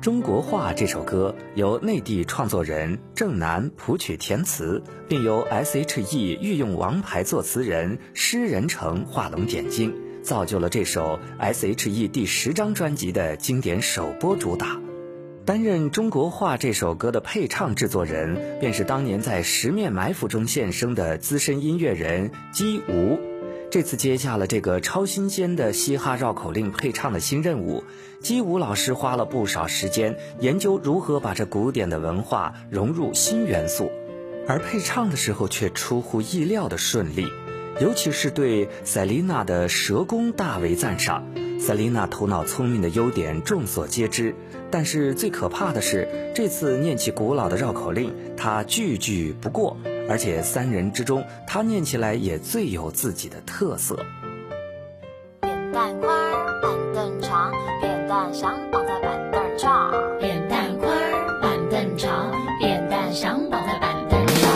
中国话》这首歌由内地创作人郑楠谱曲填词，并由 S.H.E 御用王牌作词人施仁成画龙点睛，造就了这首 S.H.E 第十张专辑的经典首播主打。担任《中国话》这首歌的配唱制作人，便是当年在《十面埋伏》中现身的资深音乐人姬吴。这次接下了这个超新鲜的嘻哈绕口令配唱的新任务，姬武老师花了不少时间研究如何把这古典的文化融入新元素，而配唱的时候却出乎意料的顺利，尤其是对塞琳娜的舌功大为赞赏。塞琳娜头脑聪明的优点众所皆知，但是最可怕的是，这次念起古老的绕口令，她句句不过。而且三人之中，他念起来也最有自己的特色。扁担宽，板凳长，扁担想绑在板凳上。扁担宽，板凳长，扁担想绑在板凳上。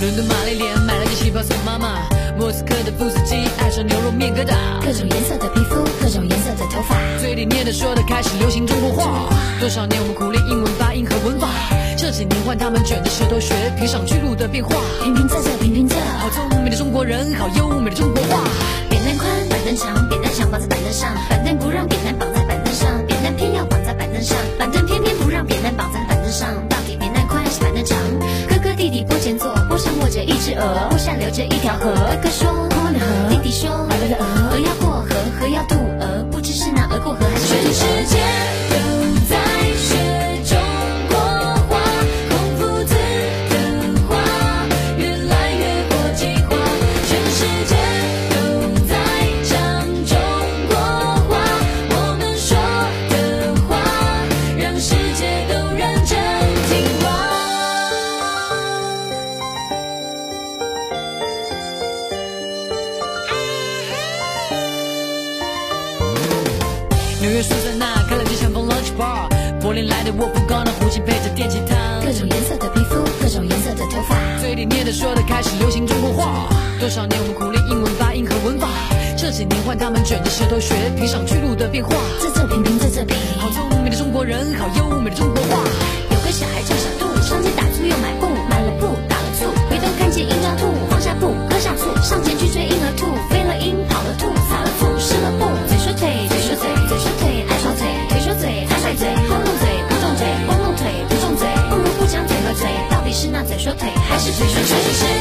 伦敦玛丽莲买了件旗袍送妈妈，莫斯科的布斯基爱上牛肉面疙瘩。各种颜色的皮肤，各种颜色的头发，嘴里念的说的开始流行中国话。多少年我们苦练英文发音和文法。这几年换他们卷着舌头学披上巨鹿的变化，平平仄仄平平仄，好聪明的中国人，好优美的中国话。扁担宽，板凳长，扁担想绑在板凳上，板凳不让扁担绑在板凳上，扁担偏要绑在板凳上，板凳偏偏不让扁担绑在板凳上。到底扁担宽还是板凳长？哥哥弟弟坡前坐，坡上卧着一只鹅，坡下流着一条河。哥哥说过的河，弟弟说河的鹅，鹅要过河，河要渡纽约苏珊娜开了间相逢 lunch bar，柏林来的沃夫冈的胡琴配着电吉他，各种颜色的皮肤，各种颜色的头发，嘴里念的说的开始流行中国话。多少年我们苦练英文发音和文法，这几年换他们卷着舌头学披上巨鹿的变化。仄仄平平仄仄平，好聪明的中国人，好优美的中国话。有个小孩叫小杜，上街打醋又买布，买了布打了醋，回头看见鹰抓兔，放下布喝下醋，上前去动嘴